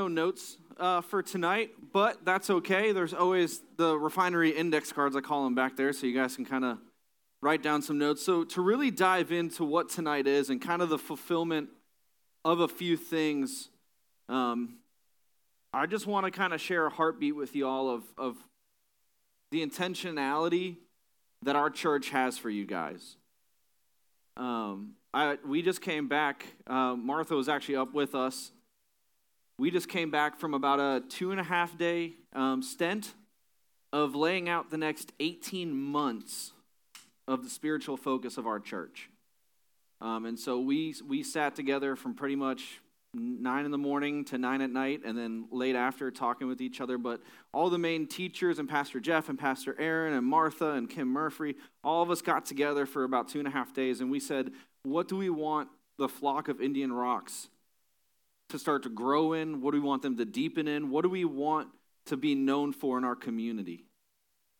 no notes uh, for tonight, but that's okay. There's always the refinery index cards, I call them back there, so you guys can kind of write down some notes. So, to really dive into what tonight is and kind of the fulfillment of a few things, um, I just want to kind of share a heartbeat with you all of, of the intentionality that our church has for you guys. Um, I, we just came back. Uh, Martha was actually up with us. We just came back from about a two and a half day um, stint of laying out the next 18 months of the spiritual focus of our church. Um, and so we, we sat together from pretty much nine in the morning to nine at night, and then late after talking with each other. But all the main teachers and Pastor Jeff and Pastor Aaron and Martha and Kim Murphy, all of us got together for about two and a half days, and we said, What do we want the flock of Indian Rocks to start to grow in? What do we want them to deepen in? What do we want to be known for in our community?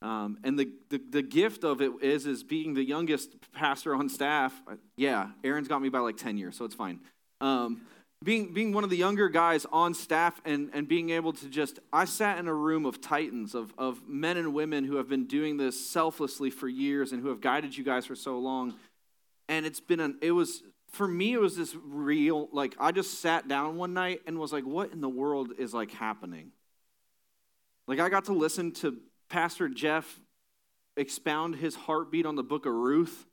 Um, and the, the, the, gift of it is, is being the youngest pastor on staff. Uh, yeah, Aaron's got me by like 10 years, so it's fine. Um, being, being one of the younger guys on staff and, and being able to just, I sat in a room of titans, of, of men and women who have been doing this selflessly for years and who have guided you guys for so long. And it's been an, it was, for me, it was this real, like, I just sat down one night and was like, what in the world is like happening? Like, I got to listen to Pastor Jeff expound his heartbeat on the book of Ruth,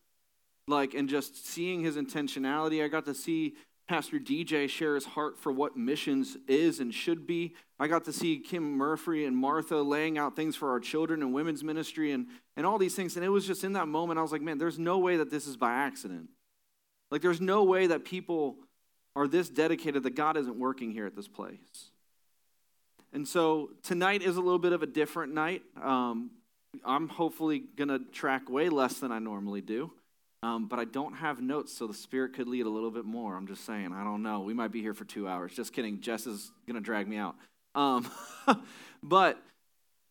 like, and just seeing his intentionality. I got to see Pastor DJ share his heart for what missions is and should be. I got to see Kim Murphy and Martha laying out things for our children and women's ministry and, and all these things. And it was just in that moment, I was like, man, there's no way that this is by accident. Like, there's no way that people are this dedicated that God isn't working here at this place. And so tonight is a little bit of a different night. Um, I'm hopefully going to track way less than I normally do. Um, but I don't have notes, so the Spirit could lead a little bit more. I'm just saying. I don't know. We might be here for two hours. Just kidding. Jess is going to drag me out. Um, but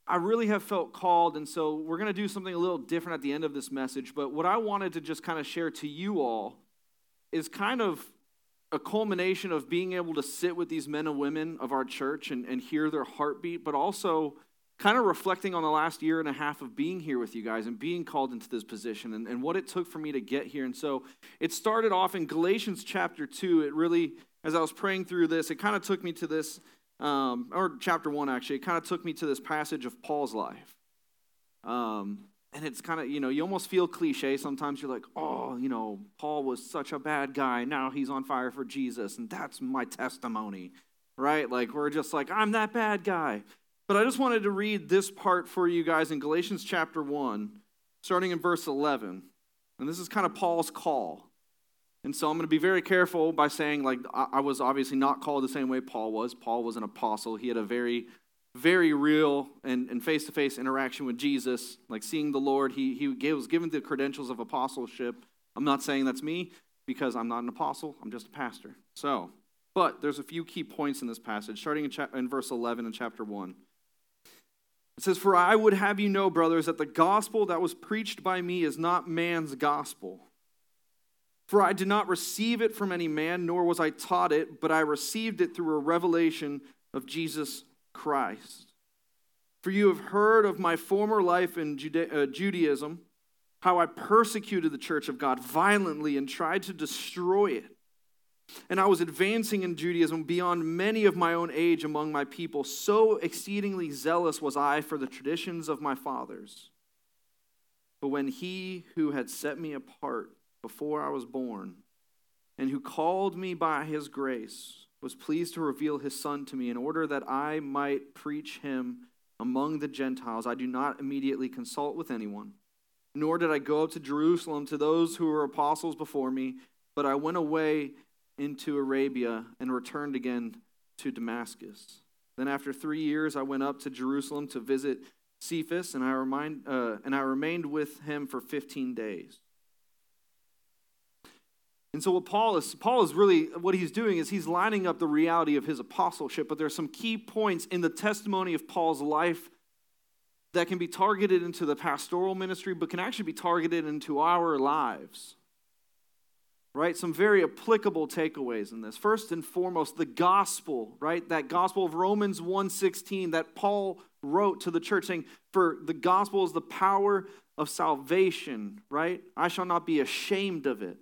I really have felt called, and so we're going to do something a little different at the end of this message. But what I wanted to just kind of share to you all is kind of a culmination of being able to sit with these men and women of our church and, and hear their heartbeat, but also kind of reflecting on the last year and a half of being here with you guys and being called into this position and, and what it took for me to get here. And so it started off in Galatians chapter 2. It really, as I was praying through this, it kind of took me to this, um, or chapter 1 actually, it kind of took me to this passage of Paul's life. Um, and it's kind of, you know, you almost feel cliche. Sometimes you're like, oh, you know, Paul was such a bad guy. Now he's on fire for Jesus. And that's my testimony, right? Like, we're just like, I'm that bad guy. But I just wanted to read this part for you guys in Galatians chapter 1, starting in verse 11. And this is kind of Paul's call. And so I'm going to be very careful by saying, like, I was obviously not called the same way Paul was. Paul was an apostle. He had a very, very real and face to face interaction with Jesus, like seeing the Lord. He, he was given the credentials of apostleship. I'm not saying that's me because I'm not an apostle, I'm just a pastor. So, but there's a few key points in this passage, starting in, cha- in verse 11 in chapter 1. It says, For I would have you know, brothers, that the gospel that was preached by me is not man's gospel. For I did not receive it from any man, nor was I taught it, but I received it through a revelation of Jesus Christ. For you have heard of my former life in uh, Judaism, how I persecuted the church of God violently and tried to destroy it. And I was advancing in Judaism beyond many of my own age among my people. So exceedingly zealous was I for the traditions of my fathers. But when he who had set me apart before I was born, and who called me by his grace, was pleased to reveal his Son to me in order that I might preach him among the Gentiles, I do not immediately consult with anyone, nor did I go up to Jerusalem to those who were apostles before me, but I went away into Arabia and returned again to Damascus. Then, after three years, I went up to Jerusalem to visit Cephas, and I, remind, uh, and I remained with him for 15 days. And so, what Paul is, Paul is really, what he's doing is he's lining up the reality of his apostleship, but there are some key points in the testimony of Paul's life that can be targeted into the pastoral ministry, but can actually be targeted into our lives. right? Some very applicable takeaways in this. First and foremost, the gospel, right? That gospel of Romans 1:16 that Paul wrote to the church saying, "For the gospel is the power of salvation, right? I shall not be ashamed of it."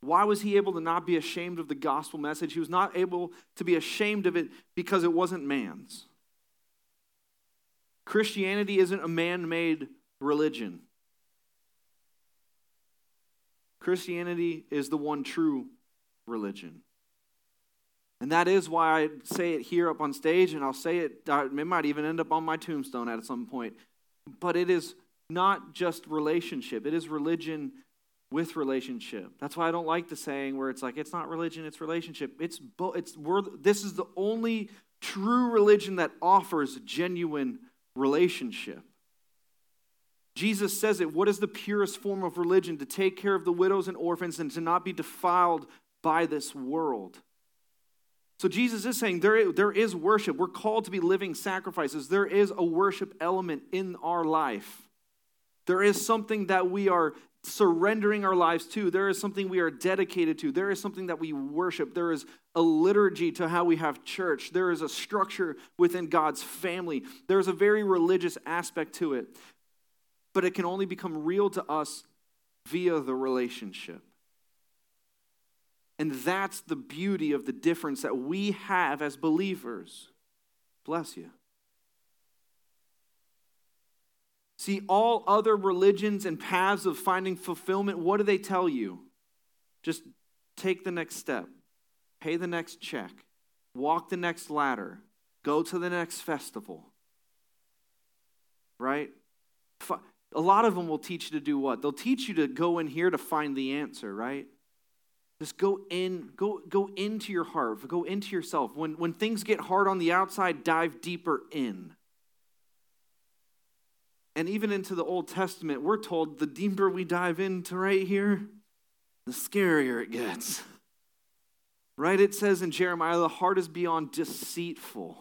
Why was he able to not be ashamed of the gospel message? He was not able to be ashamed of it because it wasn't man's. Christianity isn't a man made religion. Christianity is the one true religion. And that is why I say it here up on stage, and I'll say it, uh, it might even end up on my tombstone at some point. But it is not just relationship, it is religion with relationship. That's why I don't like the saying where it's like, it's not religion, it's relationship. It's, bo- it's we're, this is the only true religion that offers genuine relationship. Jesus says it. What is the purest form of religion? To take care of the widows and orphans and to not be defiled by this world. So Jesus is saying there, there is worship. We're called to be living sacrifices. There is a worship element in our life. There is something that we are surrendering our lives to. There is something we are dedicated to. There is something that we worship. There is a liturgy to how we have church. There is a structure within God's family. There is a very religious aspect to it but it can only become real to us via the relationship. And that's the beauty of the difference that we have as believers. Bless you. See, all other religions and paths of finding fulfillment, what do they tell you? Just take the next step, pay the next check, walk the next ladder, go to the next festival. Right? a lot of them will teach you to do what? They'll teach you to go in here to find the answer, right? Just go in, go, go into your heart, go into yourself. When, when things get hard on the outside, dive deeper in. And even into the Old Testament, we're told the deeper we dive into right here, the scarier it gets. Right? It says in Jeremiah, the heart is beyond deceitful.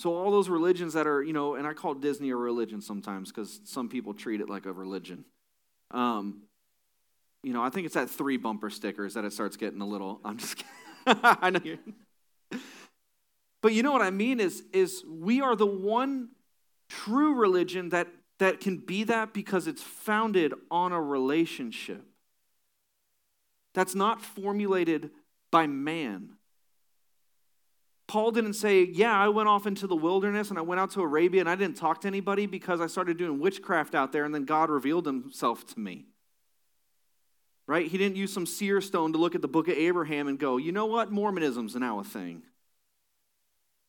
So all those religions that are, you know, and I call Disney a religion sometimes because some people treat it like a religion. Um, you know, I think it's at three bumper stickers that it starts getting a little. I'm just kidding. I know you But you know what I mean is is we are the one true religion that that can be that because it's founded on a relationship. That's not formulated by man. Paul didn't say, Yeah, I went off into the wilderness and I went out to Arabia and I didn't talk to anybody because I started doing witchcraft out there and then God revealed himself to me. Right? He didn't use some seer stone to look at the book of Abraham and go, You know what? Mormonism's now a thing.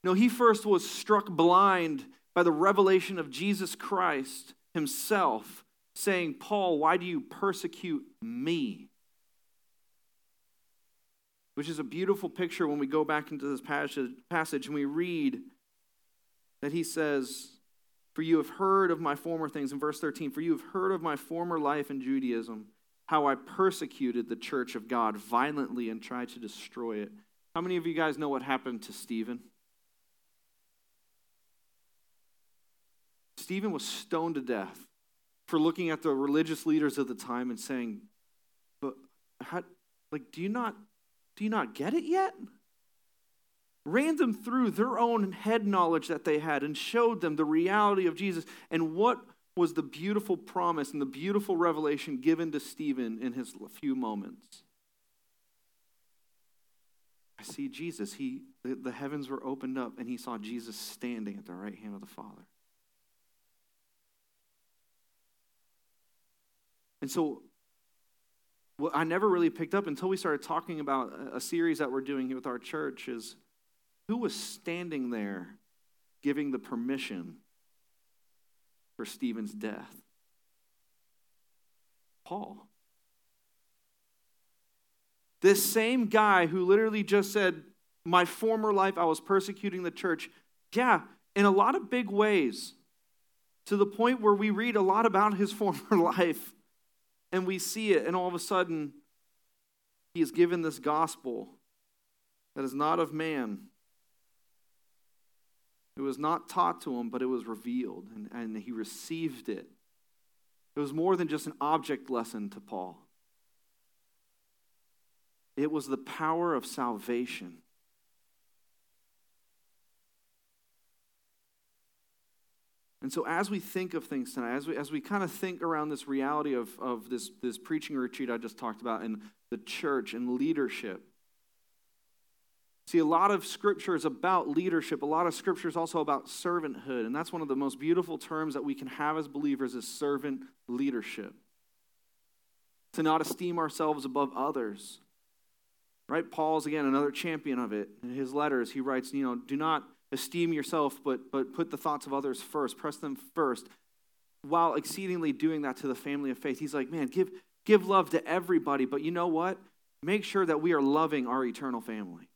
No, he first was struck blind by the revelation of Jesus Christ himself, saying, Paul, why do you persecute me? which is a beautiful picture when we go back into this passage and we read that he says, For you have heard of my former things, in verse 13, for you have heard of my former life in Judaism, how I persecuted the church of God violently and tried to destroy it. How many of you guys know what happened to Stephen? Stephen was stoned to death for looking at the religious leaders of the time and saying, But how, like, do you not do you not get it yet? Ran them through their own head knowledge that they had and showed them the reality of Jesus and what was the beautiful promise and the beautiful revelation given to Stephen in his few moments. I see Jesus. He, the, the heavens were opened up and he saw Jesus standing at the right hand of the Father. And so what I never really picked up until we started talking about a series that we're doing here with our church is who was standing there giving the permission for Stephen's death? Paul. This same guy who literally just said, My former life, I was persecuting the church. Yeah, in a lot of big ways, to the point where we read a lot about his former life and we see it, and all of a sudden, he is given this gospel that is not of man. It was not taught to him, but it was revealed, and, and he received it. It was more than just an object lesson to Paul, it was the power of salvation. And so, as we think of things tonight, as we, as we kind of think around this reality of, of this, this preaching retreat I just talked about and the church and leadership, see, a lot of scripture is about leadership. A lot of scripture is also about servanthood. And that's one of the most beautiful terms that we can have as believers is servant leadership. To not esteem ourselves above others. Right? Paul's, again, another champion of it. In his letters, he writes, you know, do not esteem yourself, but, but put the thoughts of others first, press them first, while exceedingly doing that to the family of faith. He's like, man, give, give love to everybody, but you know what? Make sure that we are loving our eternal family.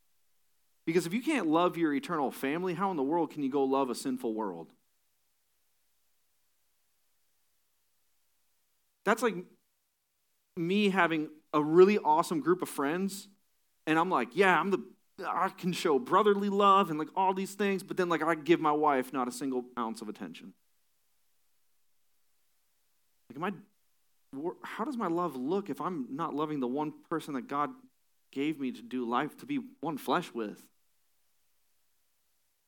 Because if you can't love your eternal family, how in the world can you go love a sinful world? That's like me having a really awesome group of friends, and I'm like, yeah, I'm the I can show brotherly love and like all these things, but then like I give my wife not a single ounce of attention. Like, am I, how does my love look if I'm not loving the one person that God gave me to do life, to be one flesh with?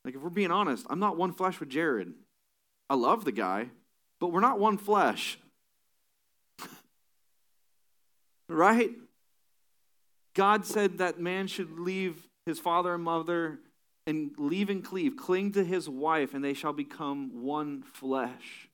Like, if we're being honest, I'm not one flesh with Jared. I love the guy, but we're not one flesh. right? God said that man should leave his father and mother and leave and cleave, cling to his wife, and they shall become one flesh.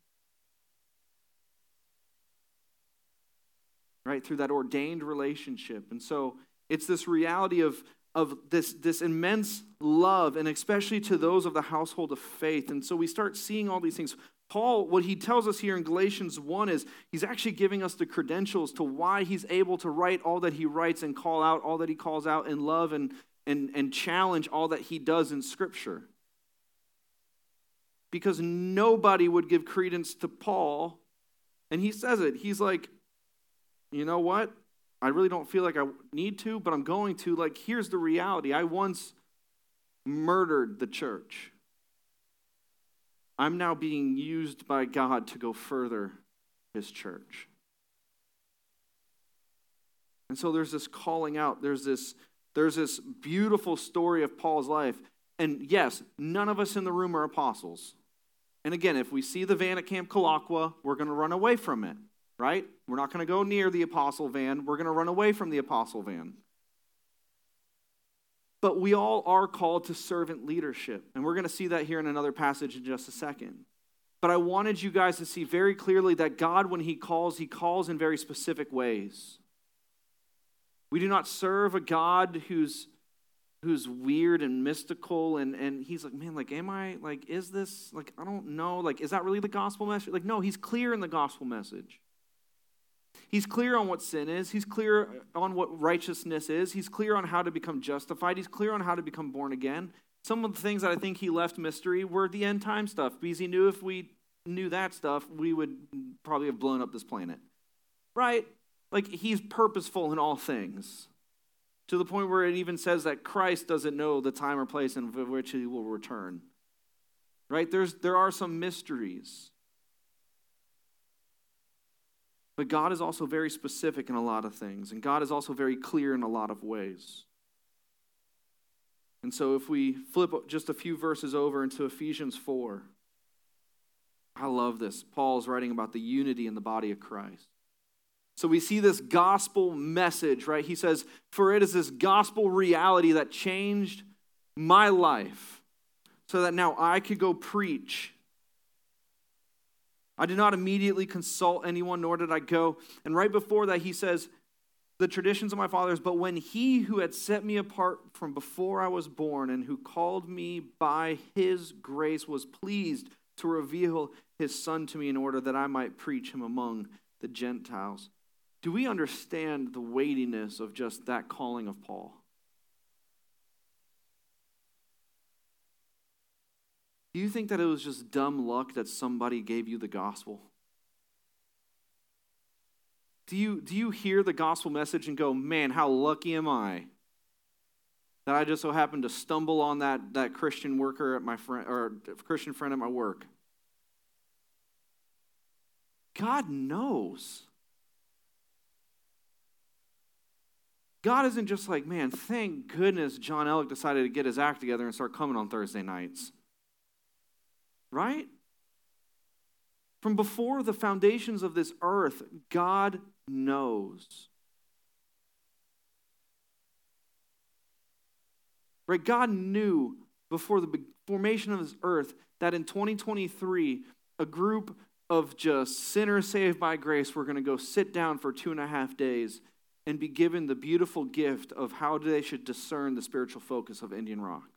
Right? Through that ordained relationship. And so it's this reality of, of this, this immense love, and especially to those of the household of faith. And so we start seeing all these things. Paul, what he tells us here in Galatians 1 is he's actually giving us the credentials to why he's able to write all that he writes and call out all that he calls out in love and, and, and challenge all that he does in Scripture. Because nobody would give credence to Paul. And he says it. He's like, you know what? I really don't feel like I need to, but I'm going to. Like, here's the reality I once murdered the church. I'm now being used by God to go further his church. And so there's this calling out, there's this there's this beautiful story of Paul's life. And yes, none of us in the room are apostles. And again, if we see the van at Camp Kulaqua, we're going to run away from it, right? We're not going to go near the apostle van. We're going to run away from the apostle van. But we all are called to servant leadership. And we're going to see that here in another passage in just a second. But I wanted you guys to see very clearly that God, when He calls, He calls in very specific ways. We do not serve a God who's who's weird and mystical and and he's like man like am i like is this like i don't know like is that really the gospel message? Like no he's clear in the gospel message. He's clear on what sin is. He's clear on what righteousness is. He's clear on how to become justified. He's clear on how to become born again. Some of the things that i think he left mystery were the end time stuff. Because he knew if we knew that stuff we would probably have blown up this planet. Right like he's purposeful in all things to the point where it even says that Christ doesn't know the time or place in which he will return. Right? There's, there are some mysteries. But God is also very specific in a lot of things, and God is also very clear in a lot of ways. And so, if we flip just a few verses over into Ephesians 4, I love this. Paul's writing about the unity in the body of Christ. So we see this gospel message, right? He says, For it is this gospel reality that changed my life so that now I could go preach. I did not immediately consult anyone, nor did I go. And right before that, he says, The traditions of my fathers, but when he who had set me apart from before I was born and who called me by his grace was pleased to reveal his son to me in order that I might preach him among the Gentiles. Do we understand the weightiness of just that calling of Paul? Do you think that it was just dumb luck that somebody gave you the gospel? Do you, do you hear the gospel message and go, man, how lucky am I that I just so happened to stumble on that, that Christian worker at my friend or Christian friend at my work? God knows. God isn't just like, man, thank goodness John Ellick decided to get his act together and start coming on Thursday nights. Right? From before the foundations of this earth, God knows. Right? God knew before the formation of this earth that in 2023, a group of just sinners saved by grace were going to go sit down for two and a half days and be given the beautiful gift of how they should discern the spiritual focus of Indian Rocks.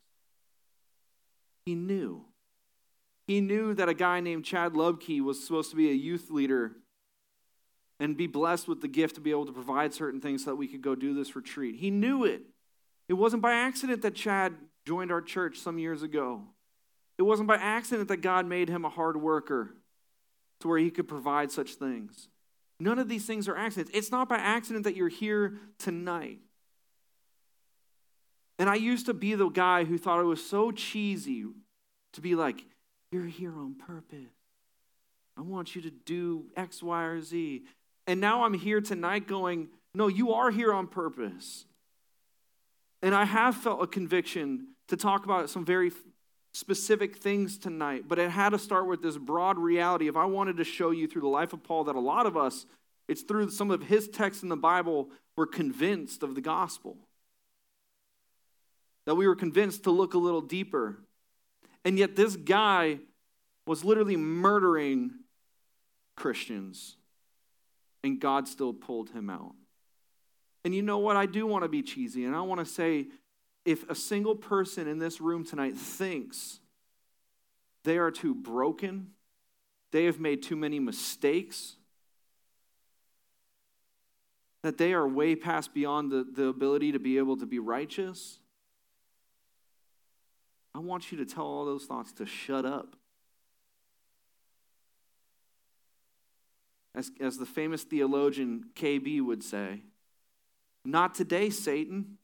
He knew. He knew that a guy named Chad Lubke was supposed to be a youth leader and be blessed with the gift to be able to provide certain things so that we could go do this retreat. He knew it. It wasn't by accident that Chad joined our church some years ago. It wasn't by accident that God made him a hard worker to where he could provide such things. None of these things are accidents. It's not by accident that you're here tonight. And I used to be the guy who thought it was so cheesy to be like, you're here on purpose. I want you to do X, Y, or Z. And now I'm here tonight going, no, you are here on purpose. And I have felt a conviction to talk about some very specific things tonight, but it had to start with this broad reality. If I wanted to show you through the life of Paul that a lot of us, it's through some of his texts in the Bible, were convinced of the gospel. That we were convinced to look a little deeper. And yet, this guy was literally murdering Christians, and God still pulled him out. And you know what? I do want to be cheesy, and I want to say if a single person in this room tonight thinks they are too broken, they have made too many mistakes, that they are way past beyond the, the ability to be able to be righteous, I want you to tell all those thoughts to shut up. As, as the famous theologian KB would say, not today, Satan.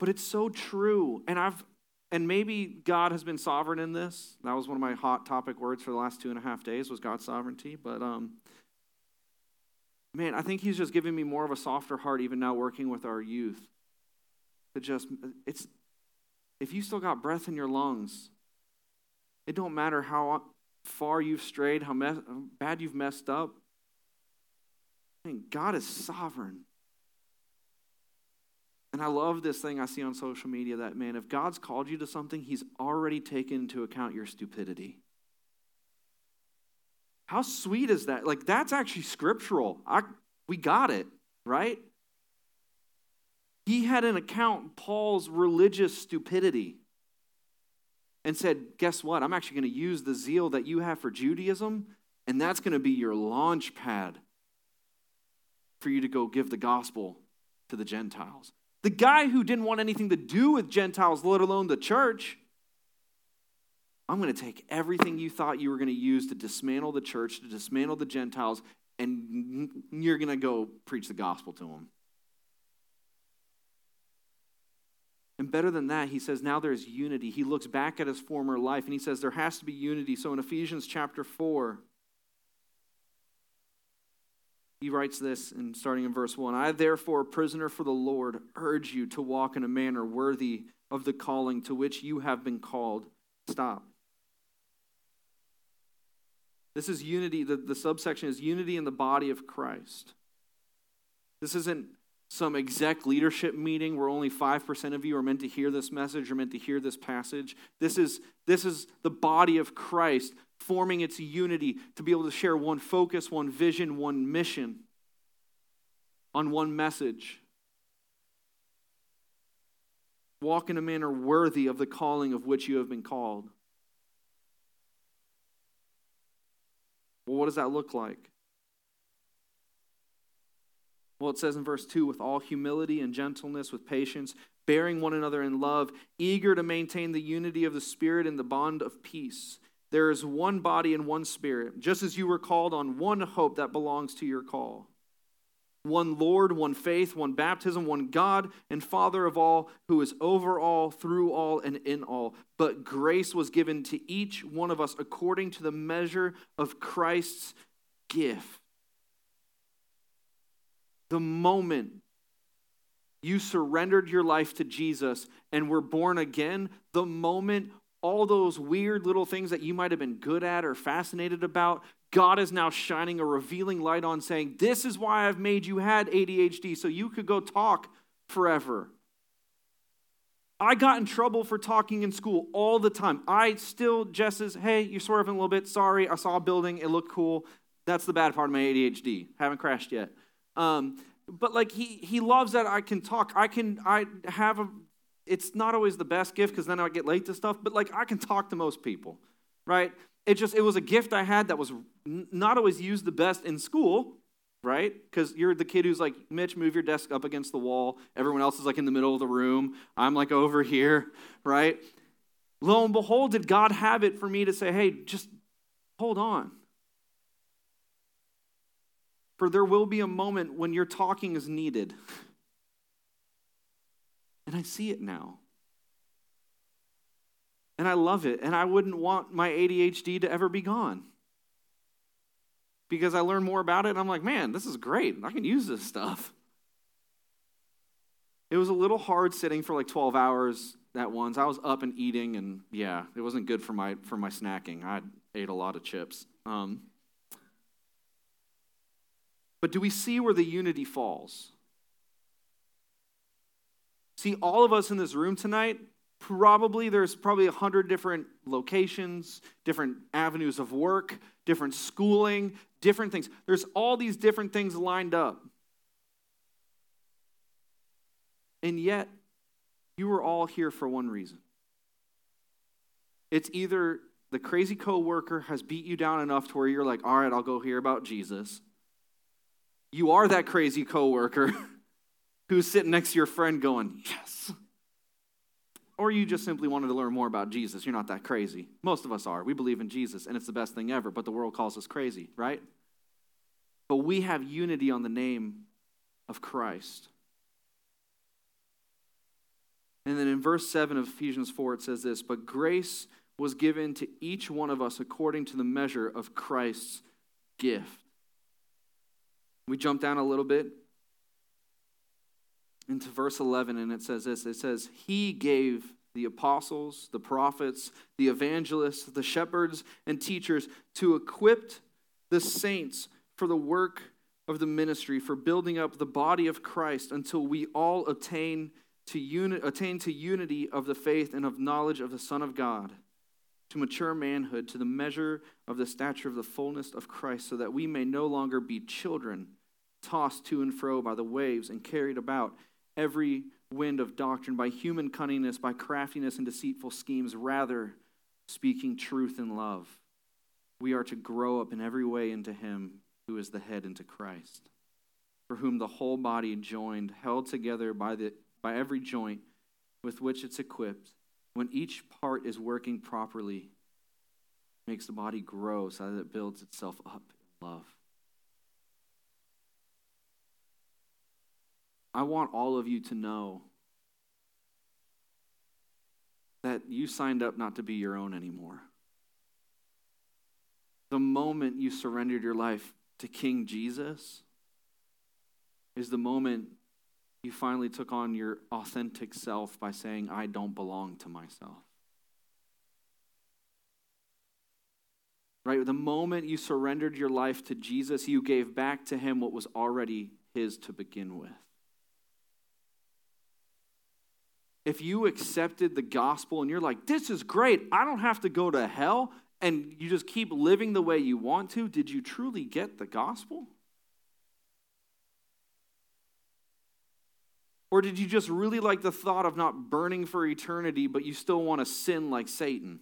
But it's so true. And I've and maybe God has been sovereign in this. That was one of my hot topic words for the last two and a half days was God's sovereignty. But um, man, I think He's just giving me more of a softer heart, even now working with our youth. To just it's if you still got breath in your lungs, it don't matter how far you've strayed, how, how bad you've messed up. Man, God is sovereign. And I love this thing I see on social media that, man, if God's called you to something, He's already taken into account your stupidity. How sweet is that? Like, that's actually scriptural. I, we got it, right? He had an account Paul's religious stupidity and said, Guess what? I'm actually going to use the zeal that you have for Judaism, and that's going to be your launch pad for you to go give the gospel to the Gentiles. The guy who didn't want anything to do with Gentiles, let alone the church, I'm going to take everything you thought you were going to use to dismantle the church, to dismantle the Gentiles, and you're going to go preach the gospel to them. And better than that, he says now there's unity. He looks back at his former life and he says there has to be unity. So in Ephesians chapter 4, he writes this in starting in verse 1 I, therefore, prisoner for the Lord, urge you to walk in a manner worthy of the calling to which you have been called. Stop. This is unity. The, the subsection is unity in the body of Christ. This isn't some exec leadership meeting where only 5% of you are meant to hear this message or meant to hear this passage. This is, this is the body of Christ forming its unity to be able to share one focus, one vision, one mission on one message. Walk in a manner worthy of the calling of which you have been called. Well, what does that look like? Well, it says in verse 2 with all humility and gentleness, with patience, bearing one another in love, eager to maintain the unity of the Spirit in the bond of peace. There is one body and one spirit, just as you were called on one hope that belongs to your call. one Lord, one faith, one baptism, one God and Father of all, who is over all, through all, and in all. But grace was given to each one of us according to the measure of Christ's gift. The moment you surrendered your life to Jesus and were born again, the moment all those weird little things that you might have been good at or fascinated about, God is now shining a revealing light on, saying, This is why I've made you had ADHD, so you could go talk forever. I got in trouble for talking in school all the time. I still, Jess says, Hey, you're swerving a little bit. Sorry, I saw a building. It looked cool. That's the bad part of my ADHD. Haven't crashed yet. Um, but like he he loves that I can talk. I can I have a it's not always the best gift because then I get late to stuff, but like I can talk to most people, right? It just it was a gift I had that was not always used the best in school, right? Because you're the kid who's like, Mitch, move your desk up against the wall. Everyone else is like in the middle of the room. I'm like over here, right? Lo and behold, did God have it for me to say, hey, just hold on. For there will be a moment when your talking is needed. And I see it now. And I love it. And I wouldn't want my ADHD to ever be gone. Because I learn more about it and I'm like, man, this is great. I can use this stuff. It was a little hard sitting for like 12 hours at once. I was up and eating, and yeah, it wasn't good for my for my snacking. I ate a lot of chips. Um, but do we see where the unity falls? See, all of us in this room tonight, probably there's probably a hundred different locations, different avenues of work, different schooling, different things. There's all these different things lined up. And yet, you are all here for one reason. It's either the crazy coworker has beat you down enough to where you're like, all right, I'll go hear about Jesus, you are that crazy coworker who's sitting next to your friend going, Yes. Or you just simply wanted to learn more about Jesus. You're not that crazy. Most of us are. We believe in Jesus, and it's the best thing ever, but the world calls us crazy, right? But we have unity on the name of Christ. And then in verse 7 of Ephesians 4, it says this But grace was given to each one of us according to the measure of Christ's gift. We jump down a little bit into verse 11, and it says this it says, He gave the apostles, the prophets, the evangelists, the shepherds, and teachers to equip the saints for the work of the ministry, for building up the body of Christ until we all attain to, uni- attain to unity of the faith and of knowledge of the Son of God, to mature manhood, to the measure of the stature of the fullness of Christ, so that we may no longer be children tossed to and fro by the waves and carried about every wind of doctrine by human cunningness, by craftiness and deceitful schemes, rather speaking truth in love. We are to grow up in every way into Him who is the head, into Christ, for whom the whole body joined, held together by, the, by every joint with which it's equipped, when each part is working properly, makes the body grow so that it builds itself up in love. I want all of you to know that you signed up not to be your own anymore. The moment you surrendered your life to King Jesus is the moment you finally took on your authentic self by saying, I don't belong to myself. Right? The moment you surrendered your life to Jesus, you gave back to him what was already his to begin with. If you accepted the gospel and you're like, this is great, I don't have to go to hell, and you just keep living the way you want to, did you truly get the gospel? Or did you just really like the thought of not burning for eternity, but you still want to sin like Satan?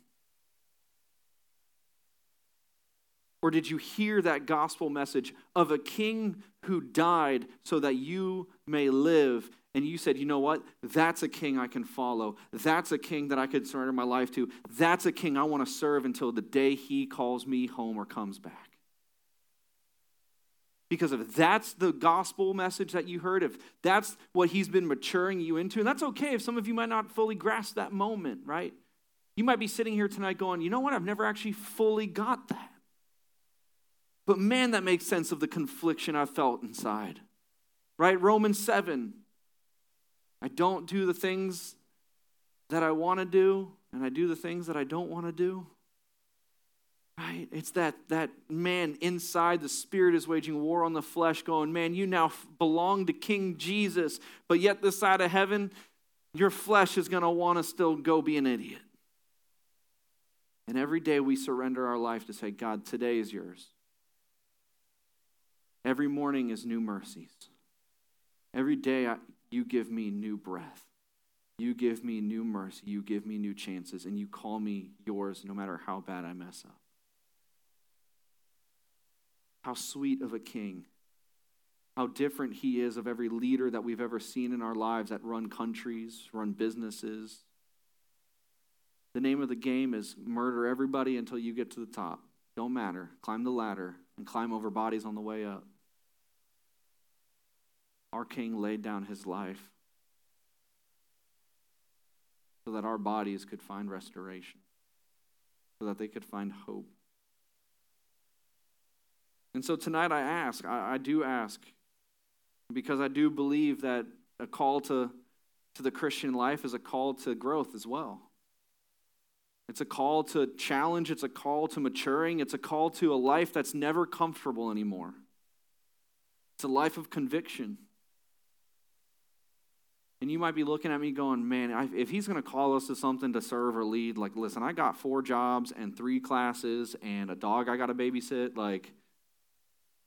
Or did you hear that gospel message of a king who died so that you may live and you said, you know what? That's a king I can follow. That's a king that I could surrender my life to. That's a king I want to serve until the day he calls me home or comes back. Because if that's the gospel message that you heard, if that's what he's been maturing you into, and that's okay if some of you might not fully grasp that moment, right? You might be sitting here tonight going, you know what? I've never actually fully got that. But man, that makes sense of the confliction I felt inside, right? Romans 7. I don't do the things that I want to do, and I do the things that I don't want to do. Right? It's that that man inside the spirit is waging war on the flesh, going, Man, you now belong to King Jesus, but yet this side of heaven, your flesh is going to want to still go be an idiot. And every day we surrender our life to say, God, today is yours. Every morning is new mercies. Every day I, you give me new breath. You give me new mercy. You give me new chances, and you call me yours no matter how bad I mess up. How sweet of a king. How different he is of every leader that we've ever seen in our lives that run countries, run businesses. The name of the game is murder everybody until you get to the top. Don't matter. Climb the ladder and climb over bodies on the way up. Our king laid down his life so that our bodies could find restoration, so that they could find hope. And so tonight I ask, I, I do ask, because I do believe that a call to, to the Christian life is a call to growth as well. It's a call to challenge, it's a call to maturing, it's a call to a life that's never comfortable anymore. It's a life of conviction. And you might be looking at me going, man, if he's going to call us to something to serve or lead, like, listen, I got four jobs and three classes and a dog I got to babysit. Like,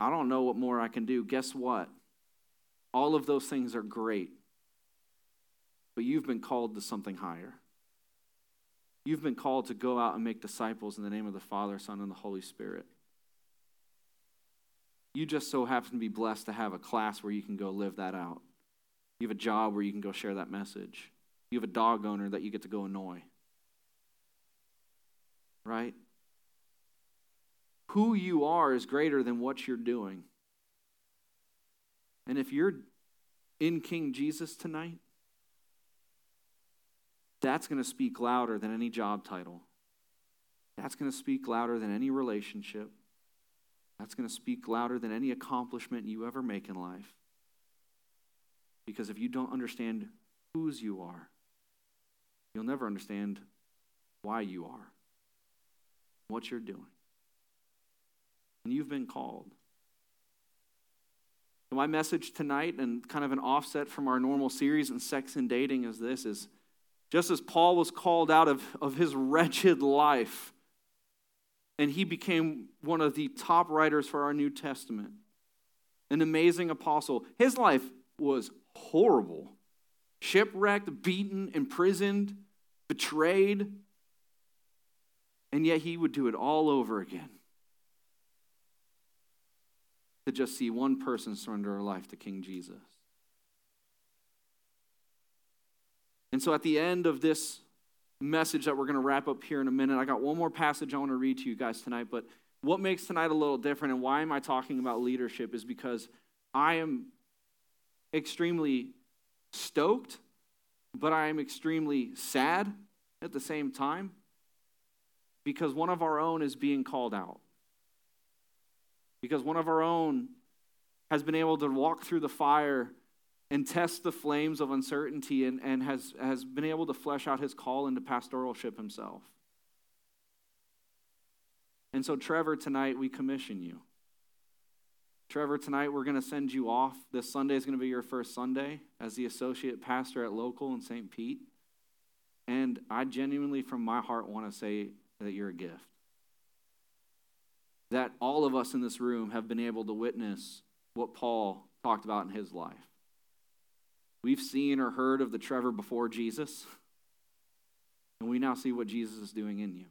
I don't know what more I can do. Guess what? All of those things are great. But you've been called to something higher. You've been called to go out and make disciples in the name of the Father, Son, and the Holy Spirit. You just so happen to be blessed to have a class where you can go live that out. You have a job where you can go share that message. You have a dog owner that you get to go annoy. Right? who you are is greater than what you're doing. And if you're in King Jesus tonight, that's going to speak louder than any job title. That's going to speak louder than any relationship. That's going to speak louder than any accomplishment you ever make in life. Because if you don't understand whose you are, you'll never understand why you are, what you're doing and you've been called. My message tonight, and kind of an offset from our normal series on sex and dating, is this is just as Paul was called out of, of his wretched life, and he became one of the top writers for our New Testament, an amazing apostle. His life was horrible shipwrecked, beaten, imprisoned, betrayed, and yet he would do it all over again to just see one person surrender her life to King Jesus. And so at the end of this message that we're going to wrap up here in a minute, I got one more passage I want to read to you guys tonight. But what makes tonight a little different and why am I talking about leadership is because I am extremely stoked, but I am extremely sad at the same time because one of our own is being called out because one of our own has been able to walk through the fire and test the flames of uncertainty and, and has, has been able to flesh out his call into pastoralship himself. And so, Trevor, tonight we commission you. Trevor, tonight we're going to send you off. This Sunday is going to be your first Sunday as the associate pastor at Local in St. Pete. And I genuinely, from my heart, want to say that you're a gift that all of us in this room have been able to witness what Paul talked about in his life. We've seen or heard of the Trevor before Jesus, and we now see what Jesus is doing in you.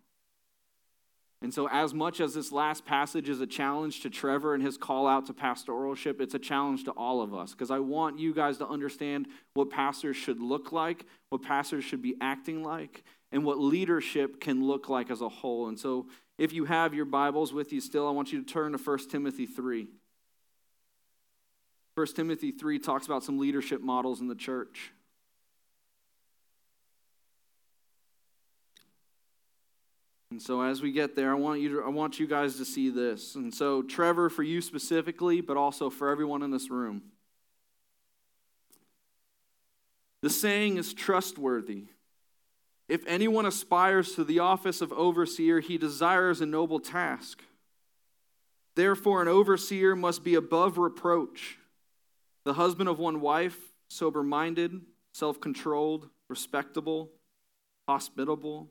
And so, as much as this last passage is a challenge to Trevor and his call out to pastoralship, it's a challenge to all of us because I want you guys to understand what pastors should look like, what pastors should be acting like, and what leadership can look like as a whole. And so, if you have your Bibles with you still, I want you to turn to 1 Timothy 3. 1 Timothy 3 talks about some leadership models in the church. And so as we get there, I want you to, I want you guys to see this. And so Trevor for you specifically, but also for everyone in this room. The saying is trustworthy. If anyone aspires to the office of overseer, he desires a noble task. Therefore, an overseer must be above reproach, the husband of one wife, sober minded, self controlled, respectable, hospitable,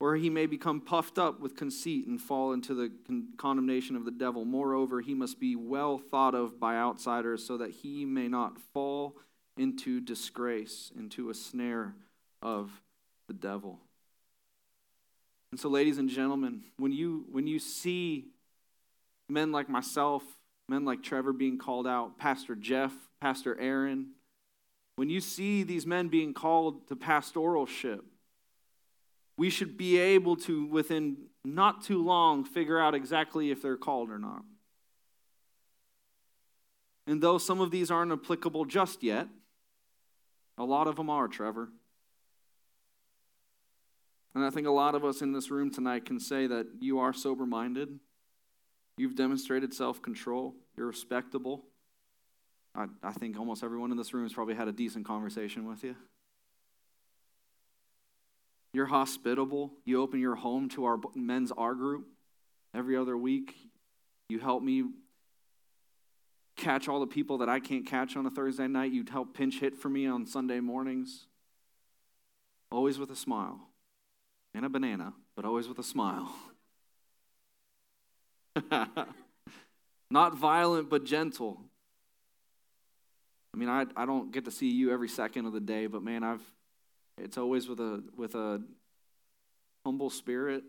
or he may become puffed up with conceit and fall into the con- condemnation of the devil. Moreover, he must be well thought of by outsiders so that he may not fall into disgrace, into a snare of the devil. And so, ladies and gentlemen, when you, when you see men like myself, men like Trevor being called out, Pastor Jeff, Pastor Aaron, when you see these men being called to pastoralship, we should be able to, within not too long, figure out exactly if they're called or not. And though some of these aren't applicable just yet, a lot of them are, Trevor. And I think a lot of us in this room tonight can say that you are sober minded. You've demonstrated self control. You're respectable. I, I think almost everyone in this room has probably had a decent conversation with you. You're hospitable. You open your home to our men's R group every other week. You help me catch all the people that I can't catch on a Thursday night. You'd help pinch hit for me on Sunday mornings. Always with a smile and a banana, but always with a smile. Not violent, but gentle. I mean, I, I don't get to see you every second of the day, but man, I've it's always with a with a humble spirit.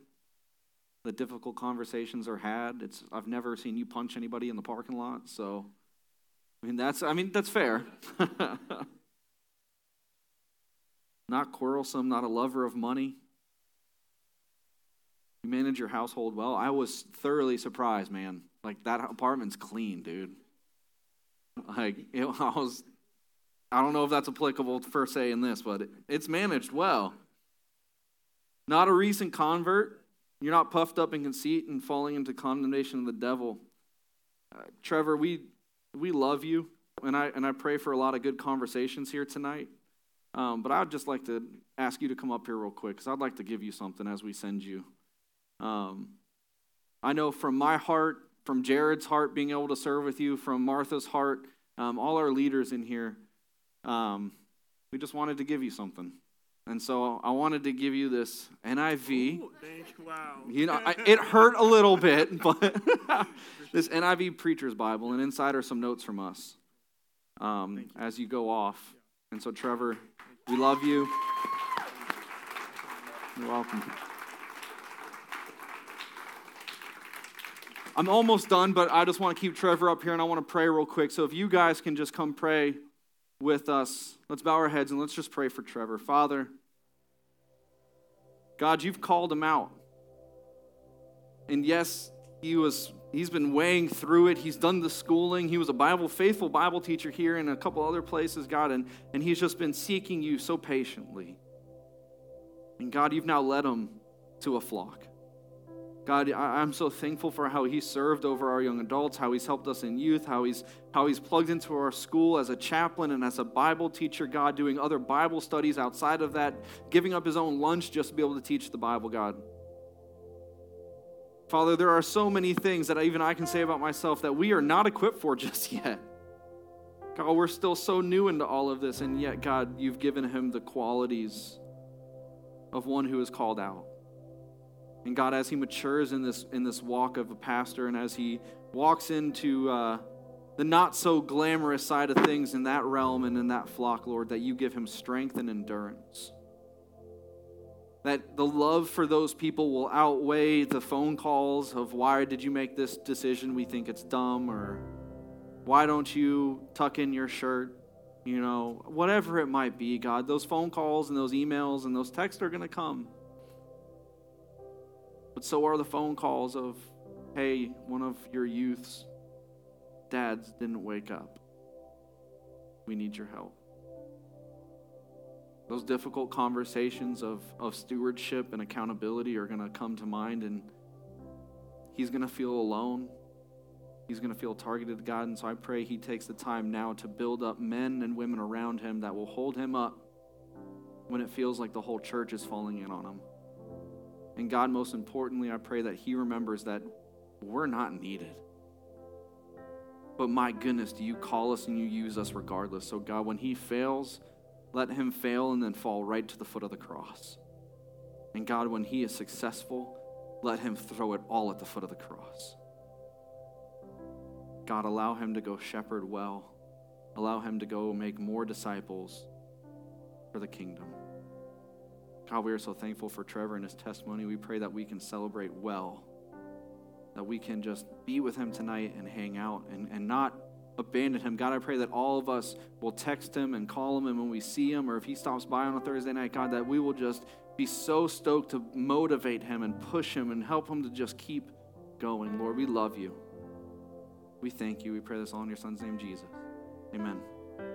The difficult conversations are had. It's I've never seen you punch anybody in the parking lot, so I mean that's I mean that's fair. not quarrelsome, not a lover of money. You manage your household well. I was thoroughly surprised, man. Like that apartment's clean, dude. Like it, I was. I don't know if that's applicable per se in this, but it's managed well. Not a recent convert. You're not puffed up in conceit and falling into condemnation of the devil. Uh, Trevor, we we love you, and I and I pray for a lot of good conversations here tonight. Um, but I'd just like to ask you to come up here real quick because I'd like to give you something as we send you. Um, I know from my heart, from Jared's heart, being able to serve with you, from Martha's heart, um, all our leaders in here, um, we just wanted to give you something. And so I wanted to give you this NIV. Ooh, wow. You know, I, it hurt a little bit, but this NIV Preacher's Bible, and inside are some notes from us um, you. as you go off. And so, Trevor, we love you. You're welcome. I'm almost done, but I just want to keep Trevor up here and I want to pray real quick. So if you guys can just come pray with us, let's bow our heads and let's just pray for Trevor. Father, God, you've called him out. And yes, he was he's been weighing through it. He's done the schooling. He was a Bible faithful Bible teacher here and a couple other places, God, and, and he's just been seeking you so patiently. And God, you've now led him to a flock. God, I'm so thankful for how He served over our young adults, how He's helped us in youth, how He's how He's plugged into our school as a chaplain and as a Bible teacher, God, doing other Bible studies outside of that, giving up His own lunch just to be able to teach the Bible, God. Father, there are so many things that even I can say about myself that we are not equipped for just yet. God, we're still so new into all of this, and yet, God, you've given him the qualities of one who is called out. And God, as he matures in this, in this walk of a pastor and as he walks into uh, the not so glamorous side of things in that realm and in that flock, Lord, that you give him strength and endurance. that the love for those people will outweigh the phone calls of why did you make this decision? We think it's dumb, or why don't you tuck in your shirt? You know, whatever it might be, God, those phone calls and those emails and those texts are going to come. But so are the phone calls of, hey, one of your youth's dads didn't wake up. We need your help. Those difficult conversations of, of stewardship and accountability are going to come to mind, and he's going to feel alone. He's going to feel targeted, God. And so I pray he takes the time now to build up men and women around him that will hold him up when it feels like the whole church is falling in on him. And God, most importantly, I pray that he remembers that we're not needed. But my goodness, do you call us and you use us regardless? So, God, when he fails, let him fail and then fall right to the foot of the cross. And God, when he is successful, let him throw it all at the foot of the cross. God, allow him to go shepherd well. Allow him to go make more disciples for the kingdom. God, we are so thankful for Trevor and his testimony. We pray that we can celebrate well, that we can just be with him tonight and hang out and, and not abandon him. God, I pray that all of us will text him and call him, and when we see him or if he stops by on a Thursday night, God, that we will just be so stoked to motivate him and push him and help him to just keep going. Lord, we love you. We thank you. We pray this all in your son's name, Jesus. Amen.